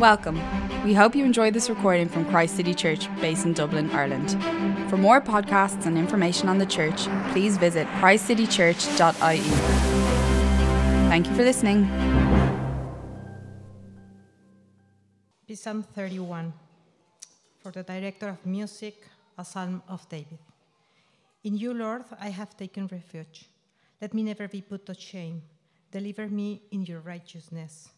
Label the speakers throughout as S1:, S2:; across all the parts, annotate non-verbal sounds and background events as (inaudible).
S1: Welcome. We hope you enjoyed this recording from Christ City Church, based in Dublin, Ireland. For more podcasts and information on the church, please visit christcitychurch.ie. Thank you for listening.
S2: Psalm 31 for the director of music, a psalm of David. In you, Lord, I have taken refuge. Let me never be put to shame. Deliver me in your righteousness.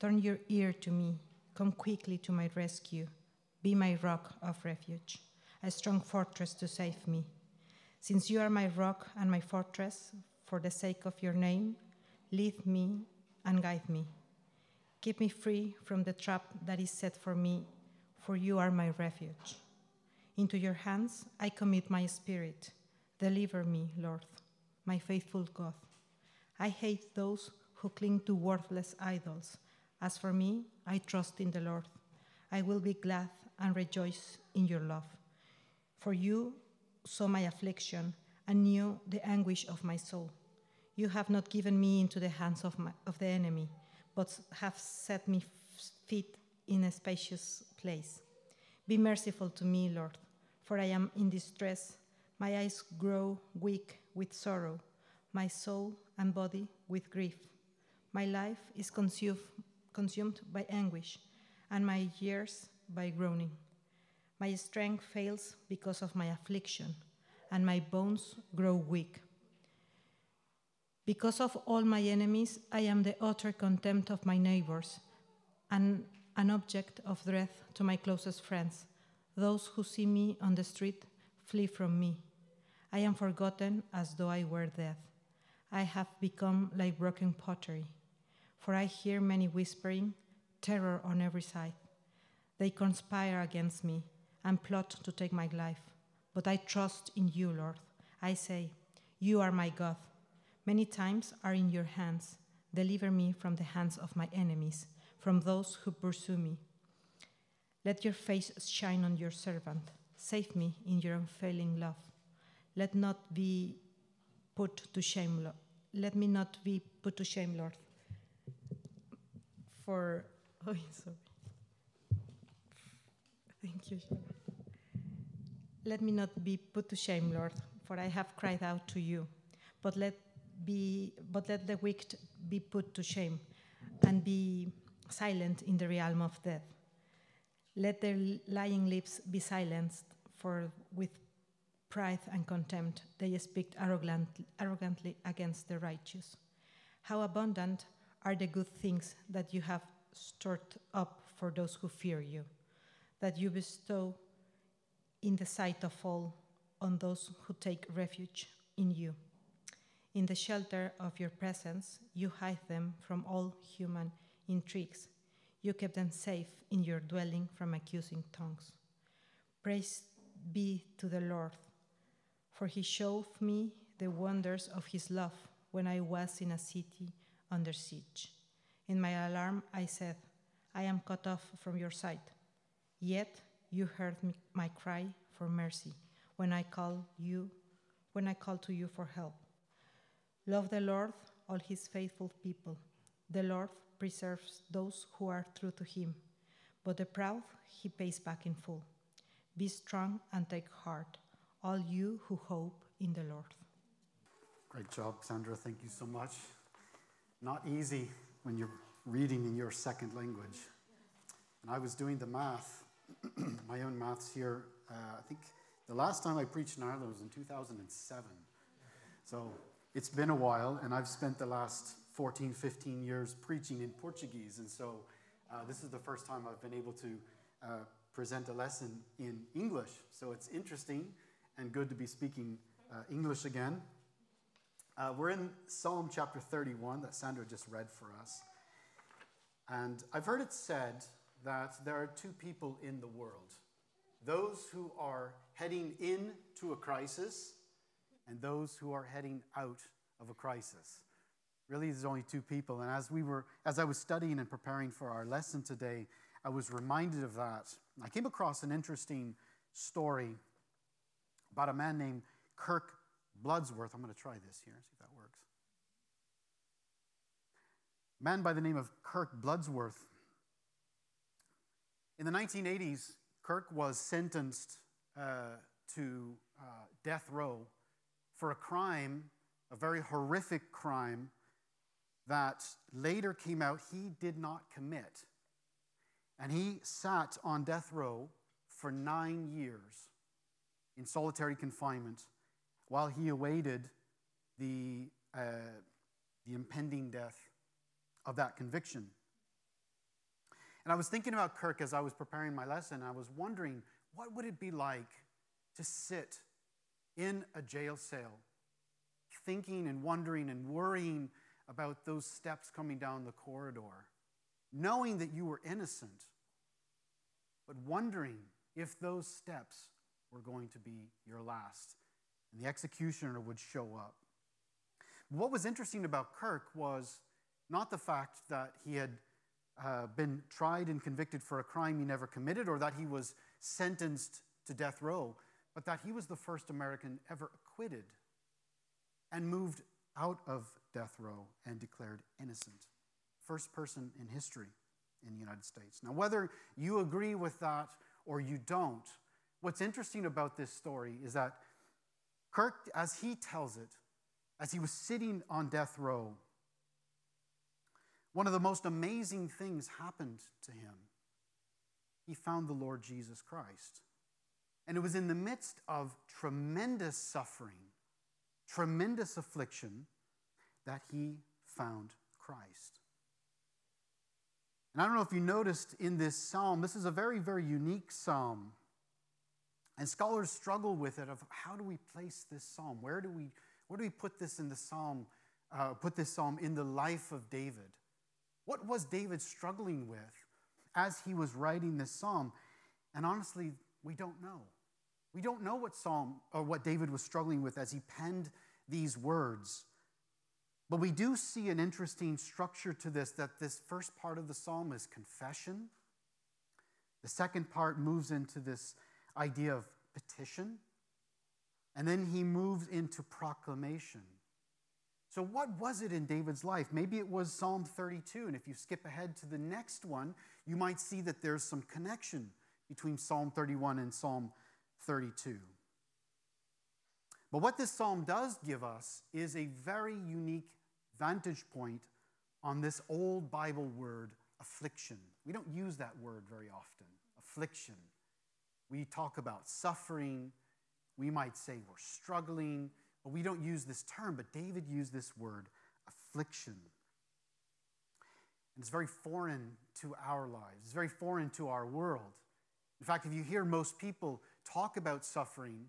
S2: Turn your ear to me. Come quickly to my rescue. Be my rock of refuge, a strong fortress to save me. Since you are my rock and my fortress, for the sake of your name, lead me and guide me. Keep me free from the trap that is set for me, for you are my refuge. Into your hands I commit my spirit. Deliver me, Lord, my faithful God. I hate those who cling to worthless idols. As for me, I trust in the Lord. I will be glad and rejoice in your love. For you saw my affliction and knew the anguish of my soul. You have not given me into the hands of, my, of the enemy, but have set me feet in a spacious place. Be merciful to me, Lord, for I am in distress. My eyes grow weak with sorrow, my soul and body with grief. My life is consumed consumed by anguish, and my years by groaning. My strength fails because of my affliction, and my bones grow weak. Because of all my enemies, I am the utter contempt of my neighbors, and an object of dread to my closest friends. Those who see me on the street flee from me. I am forgotten as though I were dead. I have become like broken pottery for I hear many whispering, terror on every side. They conspire against me and plot to take my life. But I trust in you, Lord. I say, You are my God. Many times are in your hands. Deliver me from the hands of my enemies, from those who pursue me. Let your face shine on your servant. Save me in your unfailing love. Let not be put to shame. Lord. Let me not be put to shame, Lord for. (laughs) Oh, sorry. Thank you. Let me not be put to shame, Lord, for I have cried out to you. But let be, but let the wicked be put to shame, and be silent in the realm of death. Let their lying lips be silenced, for with pride and contempt they speak arrogantly, arrogantly against the righteous. How abundant are the good things that you have stored up for those who fear you, that you bestow in the sight of all on those who take refuge in you. In the shelter of your presence, you hide them from all human intrigues. You keep them safe in your dwelling from accusing tongues. Praise be to the Lord, for he showed me the wonders of his love when I was in a city under siege. In my alarm, I said, I am cut off from your sight. Yet you heard me, my cry for mercy when I call you, when I call to you for help. Love the Lord, all his faithful people. The Lord preserves those who are true to him, but the proud he pays back in full. Be strong and take heart, all you who hope in the Lord.
S3: Great job, Sandra. Thank you so much. Not easy when you're reading in your second language. And I was doing the math, (clears throat) my own maths here. Uh, I think the last time I preached in Ireland was in 2007. So it's been a while, and I've spent the last 14, 15 years preaching in Portuguese. And so uh, this is the first time I've been able to uh, present a lesson in English. So it's interesting and good to be speaking uh, English again. Uh, we're in Psalm chapter 31 that Sandra just read for us. And I've heard it said that there are two people in the world those who are heading in to a crisis and those who are heading out of a crisis. Really, there's only two people. And as we were, as I was studying and preparing for our lesson today, I was reminded of that. I came across an interesting story about a man named Kirk Bloodsworth. I'm going to try this here, see if that works. A man by the name of Kirk Bloodsworth In the 1980s, Kirk was sentenced uh, to uh, death row for a crime, a very horrific crime, that later came out he did not commit. And he sat on death row for nine years in solitary confinement while he awaited the, uh, the impending death of that conviction. And I was thinking about Kirk as I was preparing my lesson. I was wondering, what would it be like to sit in a jail cell, thinking and wondering and worrying about those steps coming down the corridor, knowing that you were innocent, but wondering if those steps were going to be your last and the executioner would show up. What was interesting about Kirk was not the fact that he had uh, been tried and convicted for a crime he never committed or that he was sentenced to death row, but that he was the first American ever acquitted and moved out of death row and declared innocent. First person in history in the United States. Now, whether you agree with that or you don't, what's interesting about this story is that Kirk, as he tells it, as he was sitting on death row, one of the most amazing things happened to him. He found the Lord Jesus Christ. And it was in the midst of tremendous suffering, tremendous affliction, that he found Christ. And I don't know if you noticed in this psalm, this is a very, very unique psalm. And scholars struggle with it of how do we place this psalm? Where do we, where do we put this in the psalm, uh, put this psalm in the life of David? What was David struggling with as he was writing this psalm? And honestly, we don't know. We don't know what psalm or what David was struggling with as he penned these words. But we do see an interesting structure to this that this first part of the psalm is confession. The second part moves into this idea of petition. And then he moves into proclamation. So, what was it in David's life? Maybe it was Psalm 32. And if you skip ahead to the next one, you might see that there's some connection between Psalm 31 and Psalm 32. But what this psalm does give us is a very unique vantage point on this old Bible word, affliction. We don't use that word very often, affliction. We talk about suffering. We might say we're struggling. But we don't use this term, but David used this word, affliction. And it's very foreign to our lives, it's very foreign to our world. In fact, if you hear most people talk about suffering,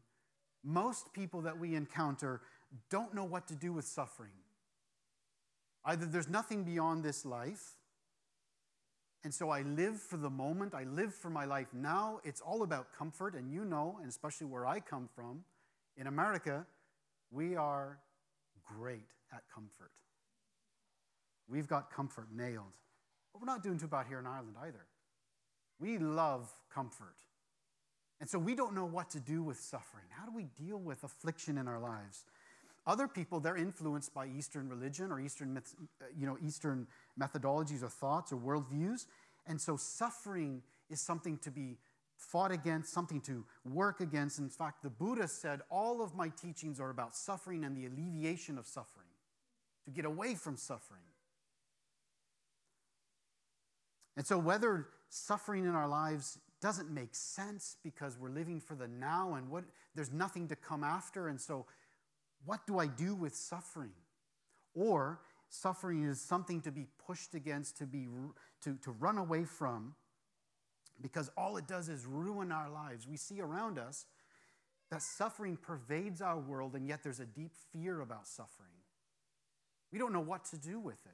S3: most people that we encounter don't know what to do with suffering. Either there's nothing beyond this life, and so I live for the moment, I live for my life now. It's all about comfort, and you know, and especially where I come from, in America, we are great at comfort. We've got comfort nailed. But we're not doing too bad here in Ireland either. We love comfort. And so we don't know what to do with suffering. How do we deal with affliction in our lives? Other people, they're influenced by Eastern religion or Eastern, uh, you know, Eastern methodologies or thoughts or worldviews. And so suffering is something to be fought against, something to work against. In fact, the Buddha said, All of my teachings are about suffering and the alleviation of suffering, to get away from suffering. And so, whether suffering in our lives doesn't make sense because we're living for the now and what, there's nothing to come after, and so what do I do with suffering? Or suffering is something to be pushed against, to, be, to, to run away from because all it does is ruin our lives. We see around us that suffering pervades our world, and yet there's a deep fear about suffering. We don't know what to do with it.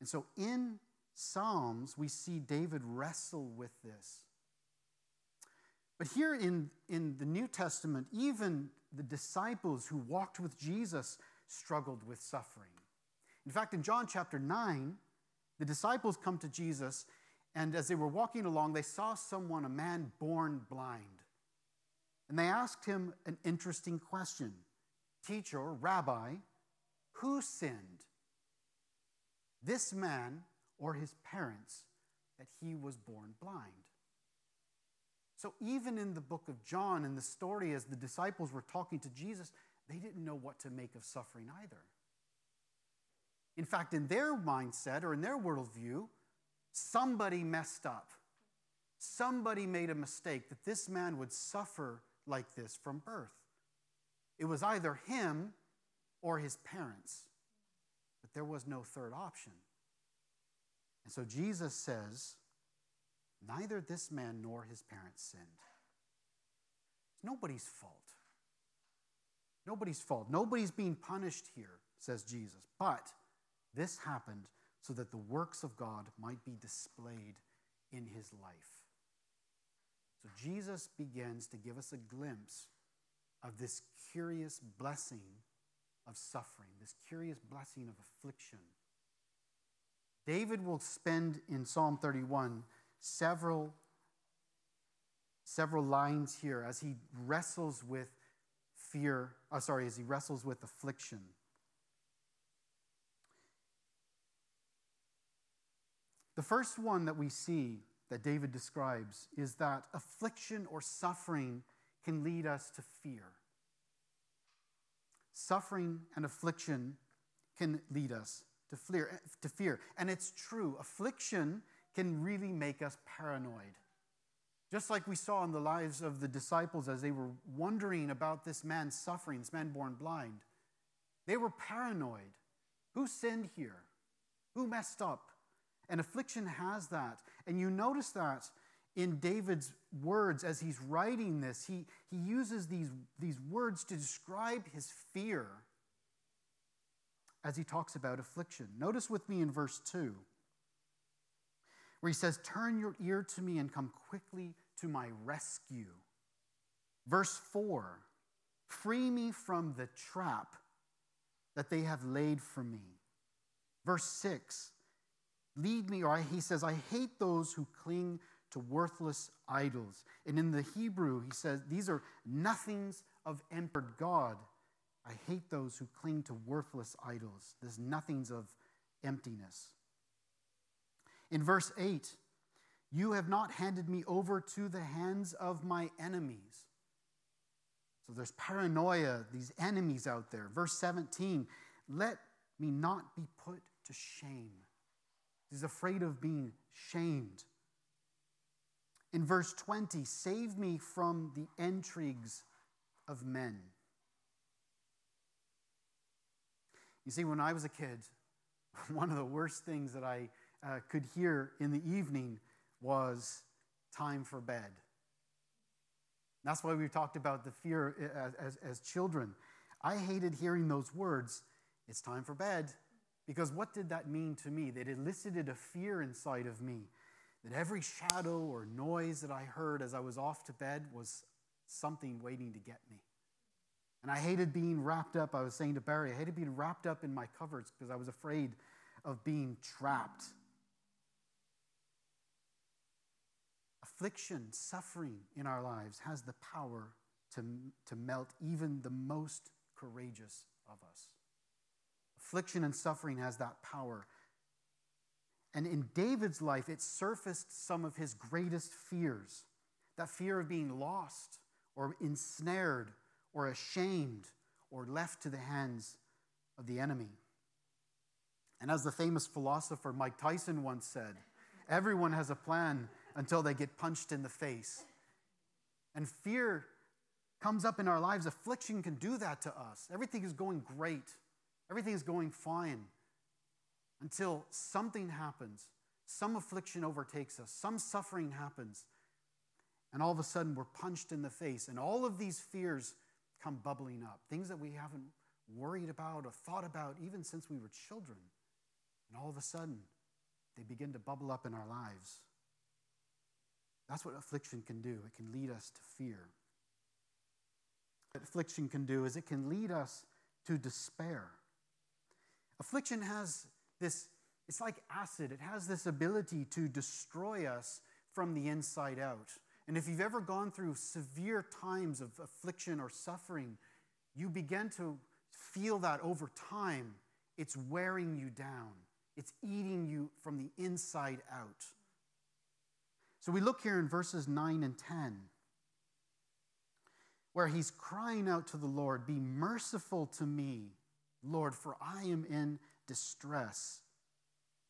S3: And so in Psalms, we see David wrestle with this. But here in, in the New Testament, even the disciples who walked with Jesus struggled with suffering. In fact, in John chapter 9, the disciples come to Jesus and as they were walking along, they saw someone, a man born blind. And they asked him an interesting question Teacher, Rabbi, who sinned? This man or his parents that he was born blind. So, even in the book of John, in the story as the disciples were talking to Jesus, they didn't know what to make of suffering either. In fact, in their mindset or in their worldview, somebody messed up. Somebody made a mistake that this man would suffer like this from birth. It was either him or his parents, but there was no third option. And so Jesus says, Neither this man nor his parents sinned. It's nobody's fault. Nobody's fault. Nobody's being punished here, says Jesus. But this happened so that the works of God might be displayed in his life. So Jesus begins to give us a glimpse of this curious blessing of suffering, this curious blessing of affliction. David will spend in Psalm 31 several, several lines here as he wrestles with fear, oh, sorry, as he wrestles with affliction. The first one that we see that David describes is that affliction or suffering can lead us to fear. Suffering and affliction can lead us to fear, to fear. And it's true, affliction can really make us paranoid. Just like we saw in the lives of the disciples as they were wondering about this man's suffering, this man born blind. They were paranoid. Who sinned here? Who messed up? And affliction has that. And you notice that in David's words as he's writing this. He, he uses these, these words to describe his fear as he talks about affliction. Notice with me in verse 2, where he says, Turn your ear to me and come quickly to my rescue. Verse 4, Free me from the trap that they have laid for me. Verse 6, Lead me, or he says, I hate those who cling to worthless idols. And in the Hebrew, he says, These are nothings of emperor God. I hate those who cling to worthless idols. There's nothings of emptiness. In verse 8, you have not handed me over to the hands of my enemies. So there's paranoia, these enemies out there. Verse 17, let me not be put to shame. He's afraid of being shamed. In verse 20, save me from the intrigues of men. You see, when I was a kid, (laughs) one of the worst things that I uh, could hear in the evening was time for bed. That's why we talked about the fear uh, as, as, as children. I hated hearing those words, it's time for bed. Because what did that mean to me? That elicited a fear inside of me. That every shadow or noise that I heard as I was off to bed was something waiting to get me. And I hated being wrapped up. I was saying to Barry, I hated being wrapped up in my covers because I was afraid of being trapped. Affliction, suffering in our lives has the power to, to melt even the most courageous of us. Affliction and suffering has that power. And in David's life, it surfaced some of his greatest fears that fear of being lost or ensnared or ashamed or left to the hands of the enemy. And as the famous philosopher Mike Tyson once said, everyone has a plan until they get punched in the face. And fear comes up in our lives. Affliction can do that to us. Everything is going great. Everything is going fine until something happens. Some affliction overtakes us, some suffering happens, and all of a sudden we're punched in the face. And all of these fears come bubbling up things that we haven't worried about or thought about even since we were children. And all of a sudden, they begin to bubble up in our lives. That's what affliction can do. It can lead us to fear. What affliction can do is it can lead us to despair. Affliction has this, it's like acid, it has this ability to destroy us from the inside out. And if you've ever gone through severe times of affliction or suffering, you begin to feel that over time. It's wearing you down, it's eating you from the inside out. So we look here in verses 9 and 10, where he's crying out to the Lord, Be merciful to me, Lord, for I am in distress.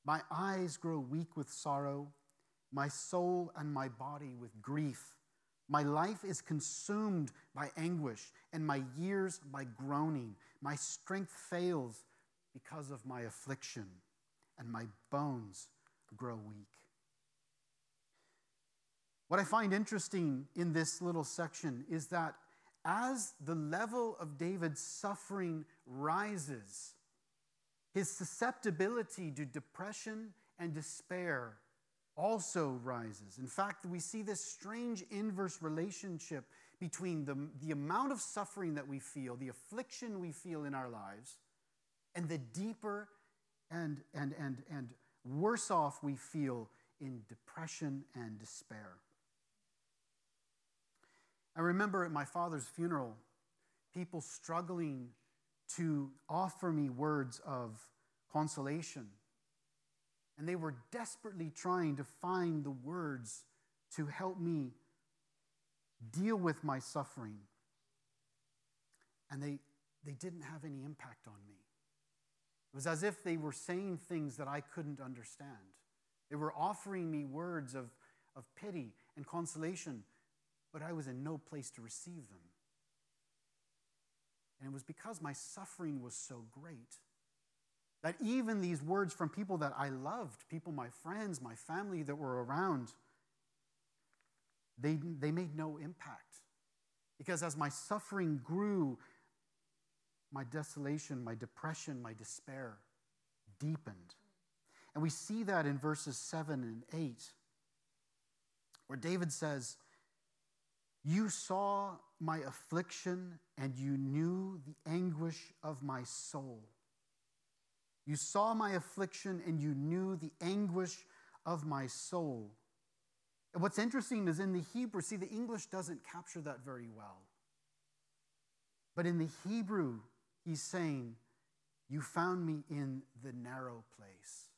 S3: My eyes grow weak with sorrow, my soul and my body with grief. My life is consumed by anguish, and my years by groaning. My strength fails because of my affliction, and my bones grow weak. What I find interesting in this little section is that as the level of David's suffering rises, his susceptibility to depression and despair also rises. In fact, we see this strange inverse relationship between the, the amount of suffering that we feel, the affliction we feel in our lives, and the deeper and, and, and, and worse off we feel in depression and despair. I remember at my father's funeral, people struggling to offer me words of consolation. And they were desperately trying to find the words to help me deal with my suffering. And they, they didn't have any impact on me. It was as if they were saying things that I couldn't understand. They were offering me words of, of pity and consolation, but I was in no place to receive them. And it was because my suffering was so great that even these words from people that I loved, people, my friends, my family that were around, they, they made no impact. Because as my suffering grew, my desolation, my depression, my despair deepened. And we see that in verses 7 and 8, where David says, You saw my affliction and you knew the anguish of my soul. You saw my affliction and you knew the anguish of my soul. And what's interesting is in the Hebrew, see, the English doesn't capture that very well. But in the Hebrew, he's saying, You found me in the narrow place.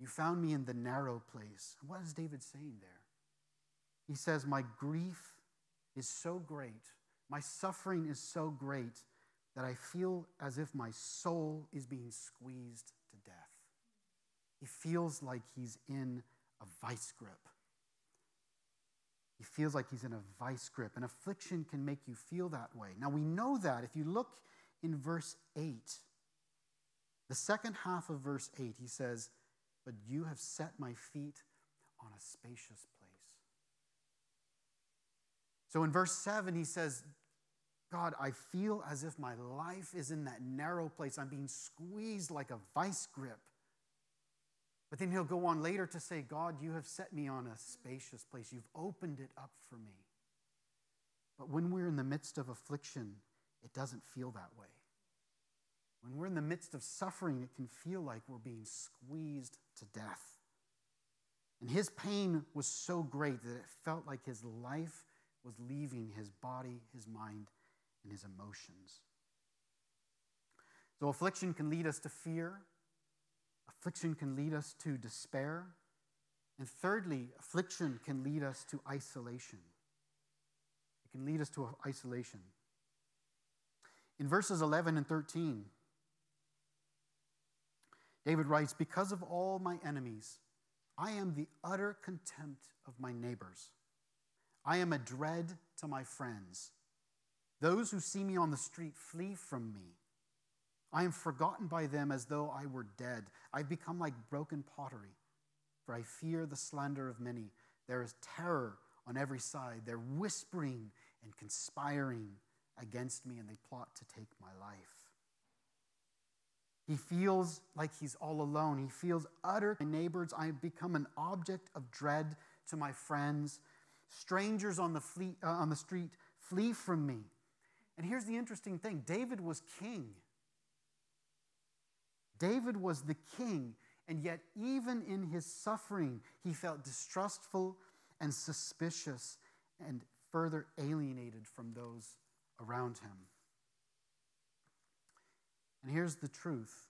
S3: You found me in the narrow place. What is David saying there? He says, My grief is so great, my suffering is so great that I feel as if my soul is being squeezed to death. He feels like he's in a vice grip. He feels like he's in a vice grip. And affliction can make you feel that way. Now, we know that if you look in verse 8, the second half of verse 8, he says, But you have set my feet on a spacious place. So in verse 7, he says, God, I feel as if my life is in that narrow place. I'm being squeezed like a vice grip. But then he'll go on later to say, God, you have set me on a spacious place. You've opened it up for me. But when we're in the midst of affliction, it doesn't feel that way. When we're in the midst of suffering, it can feel like we're being squeezed to death. And his pain was so great that it felt like his life was leaving his body, his mind, and his emotions. So, affliction can lead us to fear, affliction can lead us to despair, and thirdly, affliction can lead us to isolation. It can lead us to isolation. In verses 11 and 13, David writes, Because of all my enemies, I am the utter contempt of my neighbors. I am a dread to my friends. Those who see me on the street flee from me. I am forgotten by them as though I were dead. I've become like broken pottery, for I fear the slander of many. There is terror on every side. They're whispering and conspiring against me, and they plot to take my life. He feels like he's all alone. He feels utter. My neighbors, I have become an object of dread to my friends. Strangers on the, fleet, uh, on the street flee from me. And here's the interesting thing David was king. David was the king, and yet, even in his suffering, he felt distrustful and suspicious and further alienated from those around him. And here's the truth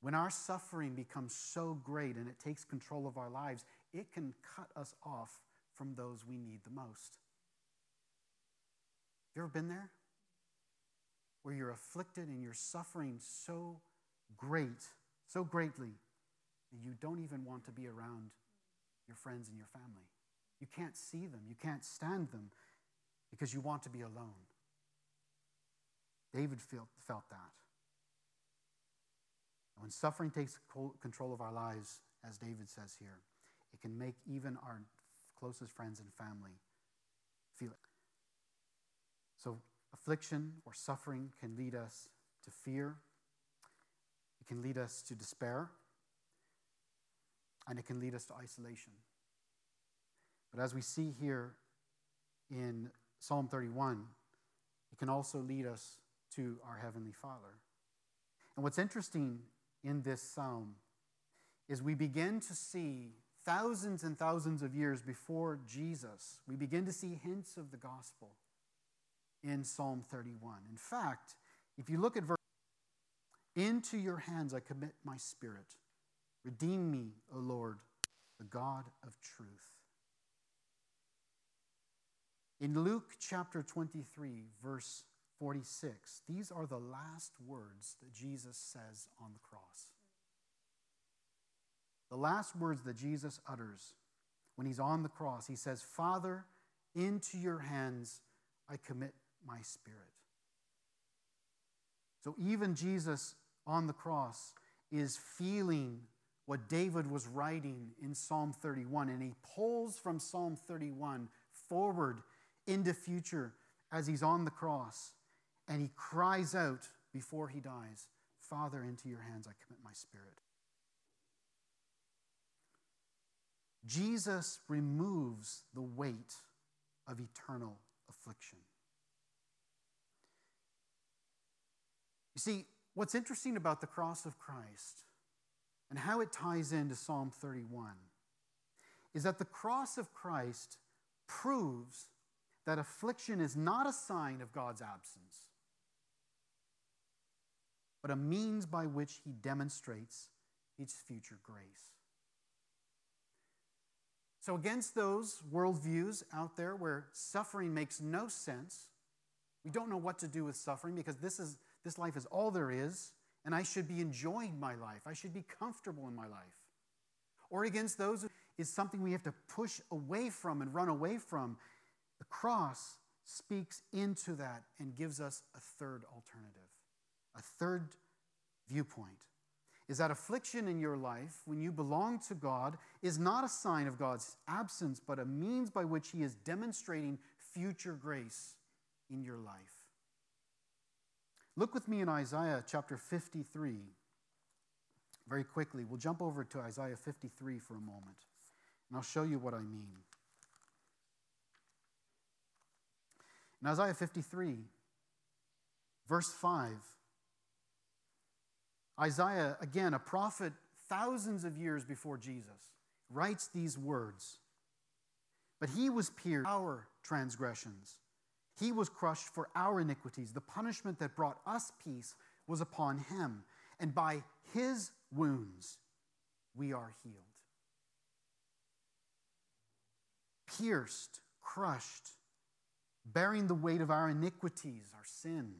S3: when our suffering becomes so great and it takes control of our lives, it can cut us off from those we need the most. Have You ever been there? Where you're afflicted and you're suffering so great, so greatly, that you don't even want to be around your friends and your family. You can't see them, you can't stand them because you want to be alone. David felt, felt that. When suffering takes control of our lives, as David says here, it can make even our closest friends and family feel it. So, affliction or suffering can lead us to fear, it can lead us to despair, and it can lead us to isolation. But as we see here in Psalm 31, it can also lead us to our Heavenly Father. And what's interesting in this psalm is we begin to see thousands and thousands of years before Jesus, we begin to see hints of the gospel in Psalm 31. In fact, if you look at verse, into your hands I commit my spirit. Redeem me, O Lord, the God of truth. In Luke chapter 23, verse 46, these are the last words that Jesus says on the cross. The last words that Jesus utters when he's on the cross, he says, Father, into your hands I commit my spirit. So even Jesus on the cross is feeling what David was writing in Psalm 31, and he pulls from Psalm 31 forward into future as he's on the cross, and he cries out before he dies, Father, into your hands I commit my spirit. Jesus removes the weight of eternal affliction. You see, what's interesting about the cross of Christ and how it ties into Psalm 31 is that the cross of Christ proves that affliction is not a sign of God's absence, but a means by which he demonstrates his future grace. So, against those worldviews out there where suffering makes no sense, we don't know what to do with suffering because this, is, this life is all there is, and I should be enjoying my life. I should be comfortable in my life. Or against those is something we have to push away from and run away from. The cross speaks into that and gives us a third alternative, a third viewpoint is that affliction in your life, when you belong to God, is not a sign of God's absence, but a means by which He is demonstrating future grace in your life. Look with me in Isaiah chapter 53. Very quickly, we'll jump over to Isaiah 53 for a moment, and I'll show you what I mean. In Isaiah 53, verse 5, Isaiah, again, a prophet thousands of years before Jesus, writes these words But he was pierced for our transgressions, he was crushed for our iniquities. The punishment that brought us peace was upon him, and by his wounds we are healed. Pierced, crushed, bearing the weight of our iniquities, our sin.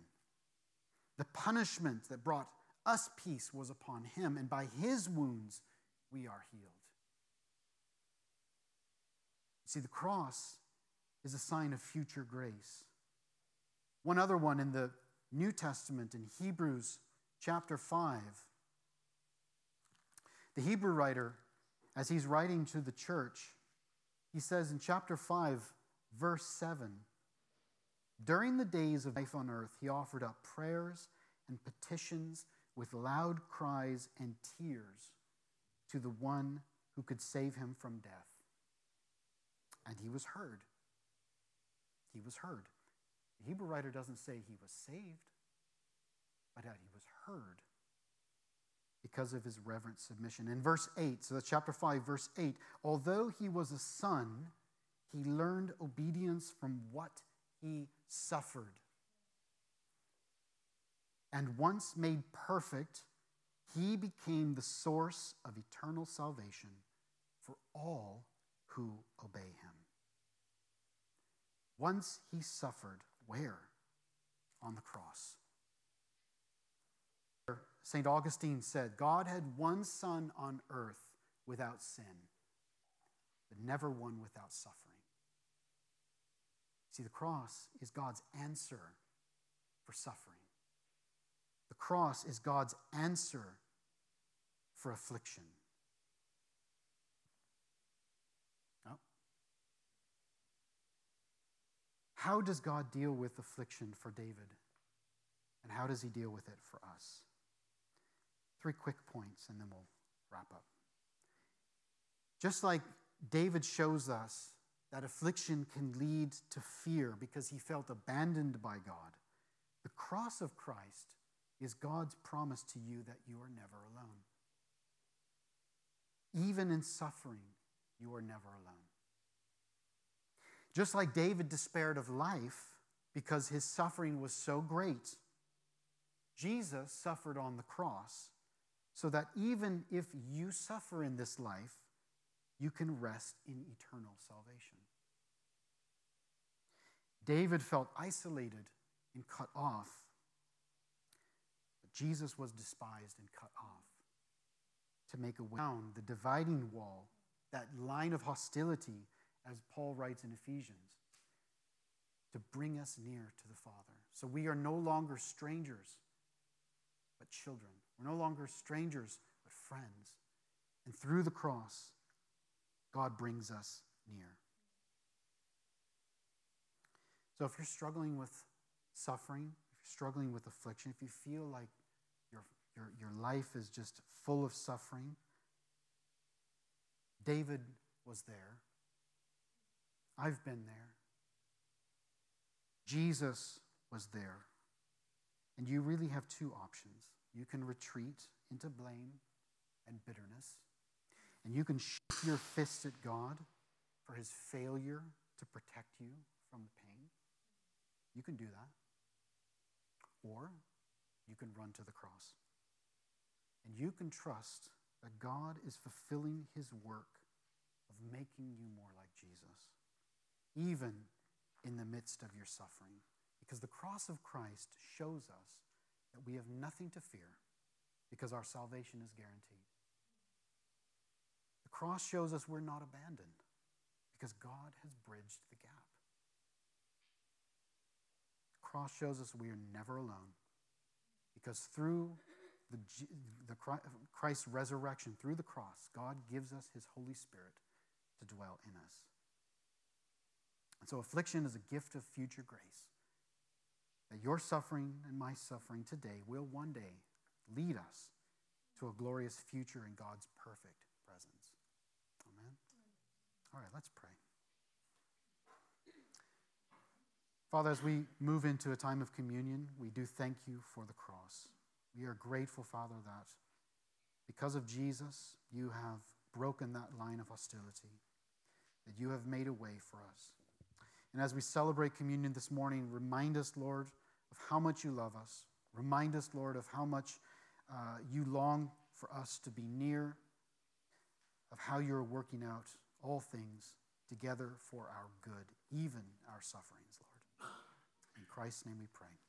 S3: The punishment that brought us peace was upon him, and by his wounds we are healed. See, the cross is a sign of future grace. One other one in the New Testament in Hebrews chapter 5. The Hebrew writer, as he's writing to the church, he says in chapter 5, verse 7 During the days of life on earth, he offered up prayers and petitions with loud cries and tears to the one who could save him from death. And he was heard. He was heard. The Hebrew writer doesn't say he was saved, but that he was heard because of his reverent submission. In verse 8, so that's chapter 5, verse 8, although he was a son, he learned obedience from what he suffered and once made perfect, he became the source of eternal salvation for all who obey him. Once he suffered, where? On the cross. St. Augustine said, God had one son on earth without sin, but never one without suffering. See, the cross is God's answer for suffering. The cross is God's answer for affliction. No? How does God deal with affliction for David? And how does he deal with it for us? Three quick points, and then we'll wrap up. Just like David shows us that affliction can lead to fear because he felt abandoned by God, the cross of Christ is God's promise to you that you are never alone. Even in suffering, you are never alone. Just like David despaired of life because his suffering was so great, Jesus suffered on the cross so that even if you suffer in this life, you can rest in eternal salvation. David felt isolated and cut off, Jesus was despised and cut off to make a down the dividing wall, that line of hostility, as Paul writes in Ephesians, to bring us near to the Father. So we are no longer strangers, but children. We're no longer strangers, but friends. And through the cross, God brings us near. So if you're struggling with suffering, if you're struggling with affliction, if you feel like your, your life is just full of suffering, David was there. I've been there. Jesus was there. And you really have two options. You can retreat into blame and bitterness, and you can shake your fist at God for his failure to protect you from the pain. You can do that. Or you can run to the cross. And you can trust that God is fulfilling his work of making you more like Jesus, even in the midst of your suffering. Because the cross of Christ shows us that we have nothing to fear because our salvation is guaranteed. The cross shows us we're not abandoned because God has bridged the gap. The cross shows us we are never alone because through the, the Christ's resurrection, through the cross, God gives us his Holy Spirit to dwell in us. And so affliction is a gift of future grace that your suffering and my suffering today will one day lead us to a glorious future in God's perfect presence. Amen. All right, let's pray. Father, as we move into a time of communion, we do thank you for the cross. We are grateful, Father, that because of Jesus, you have broken that line of hostility, that you have made a way for us. And as we celebrate communion this morning, remind us, Lord, of how much you love us. Remind us, Lord, of how much uh, you long for us to be near, of how you're working out all things together for our good, even our sufferings, Lord. In Christ's name we pray.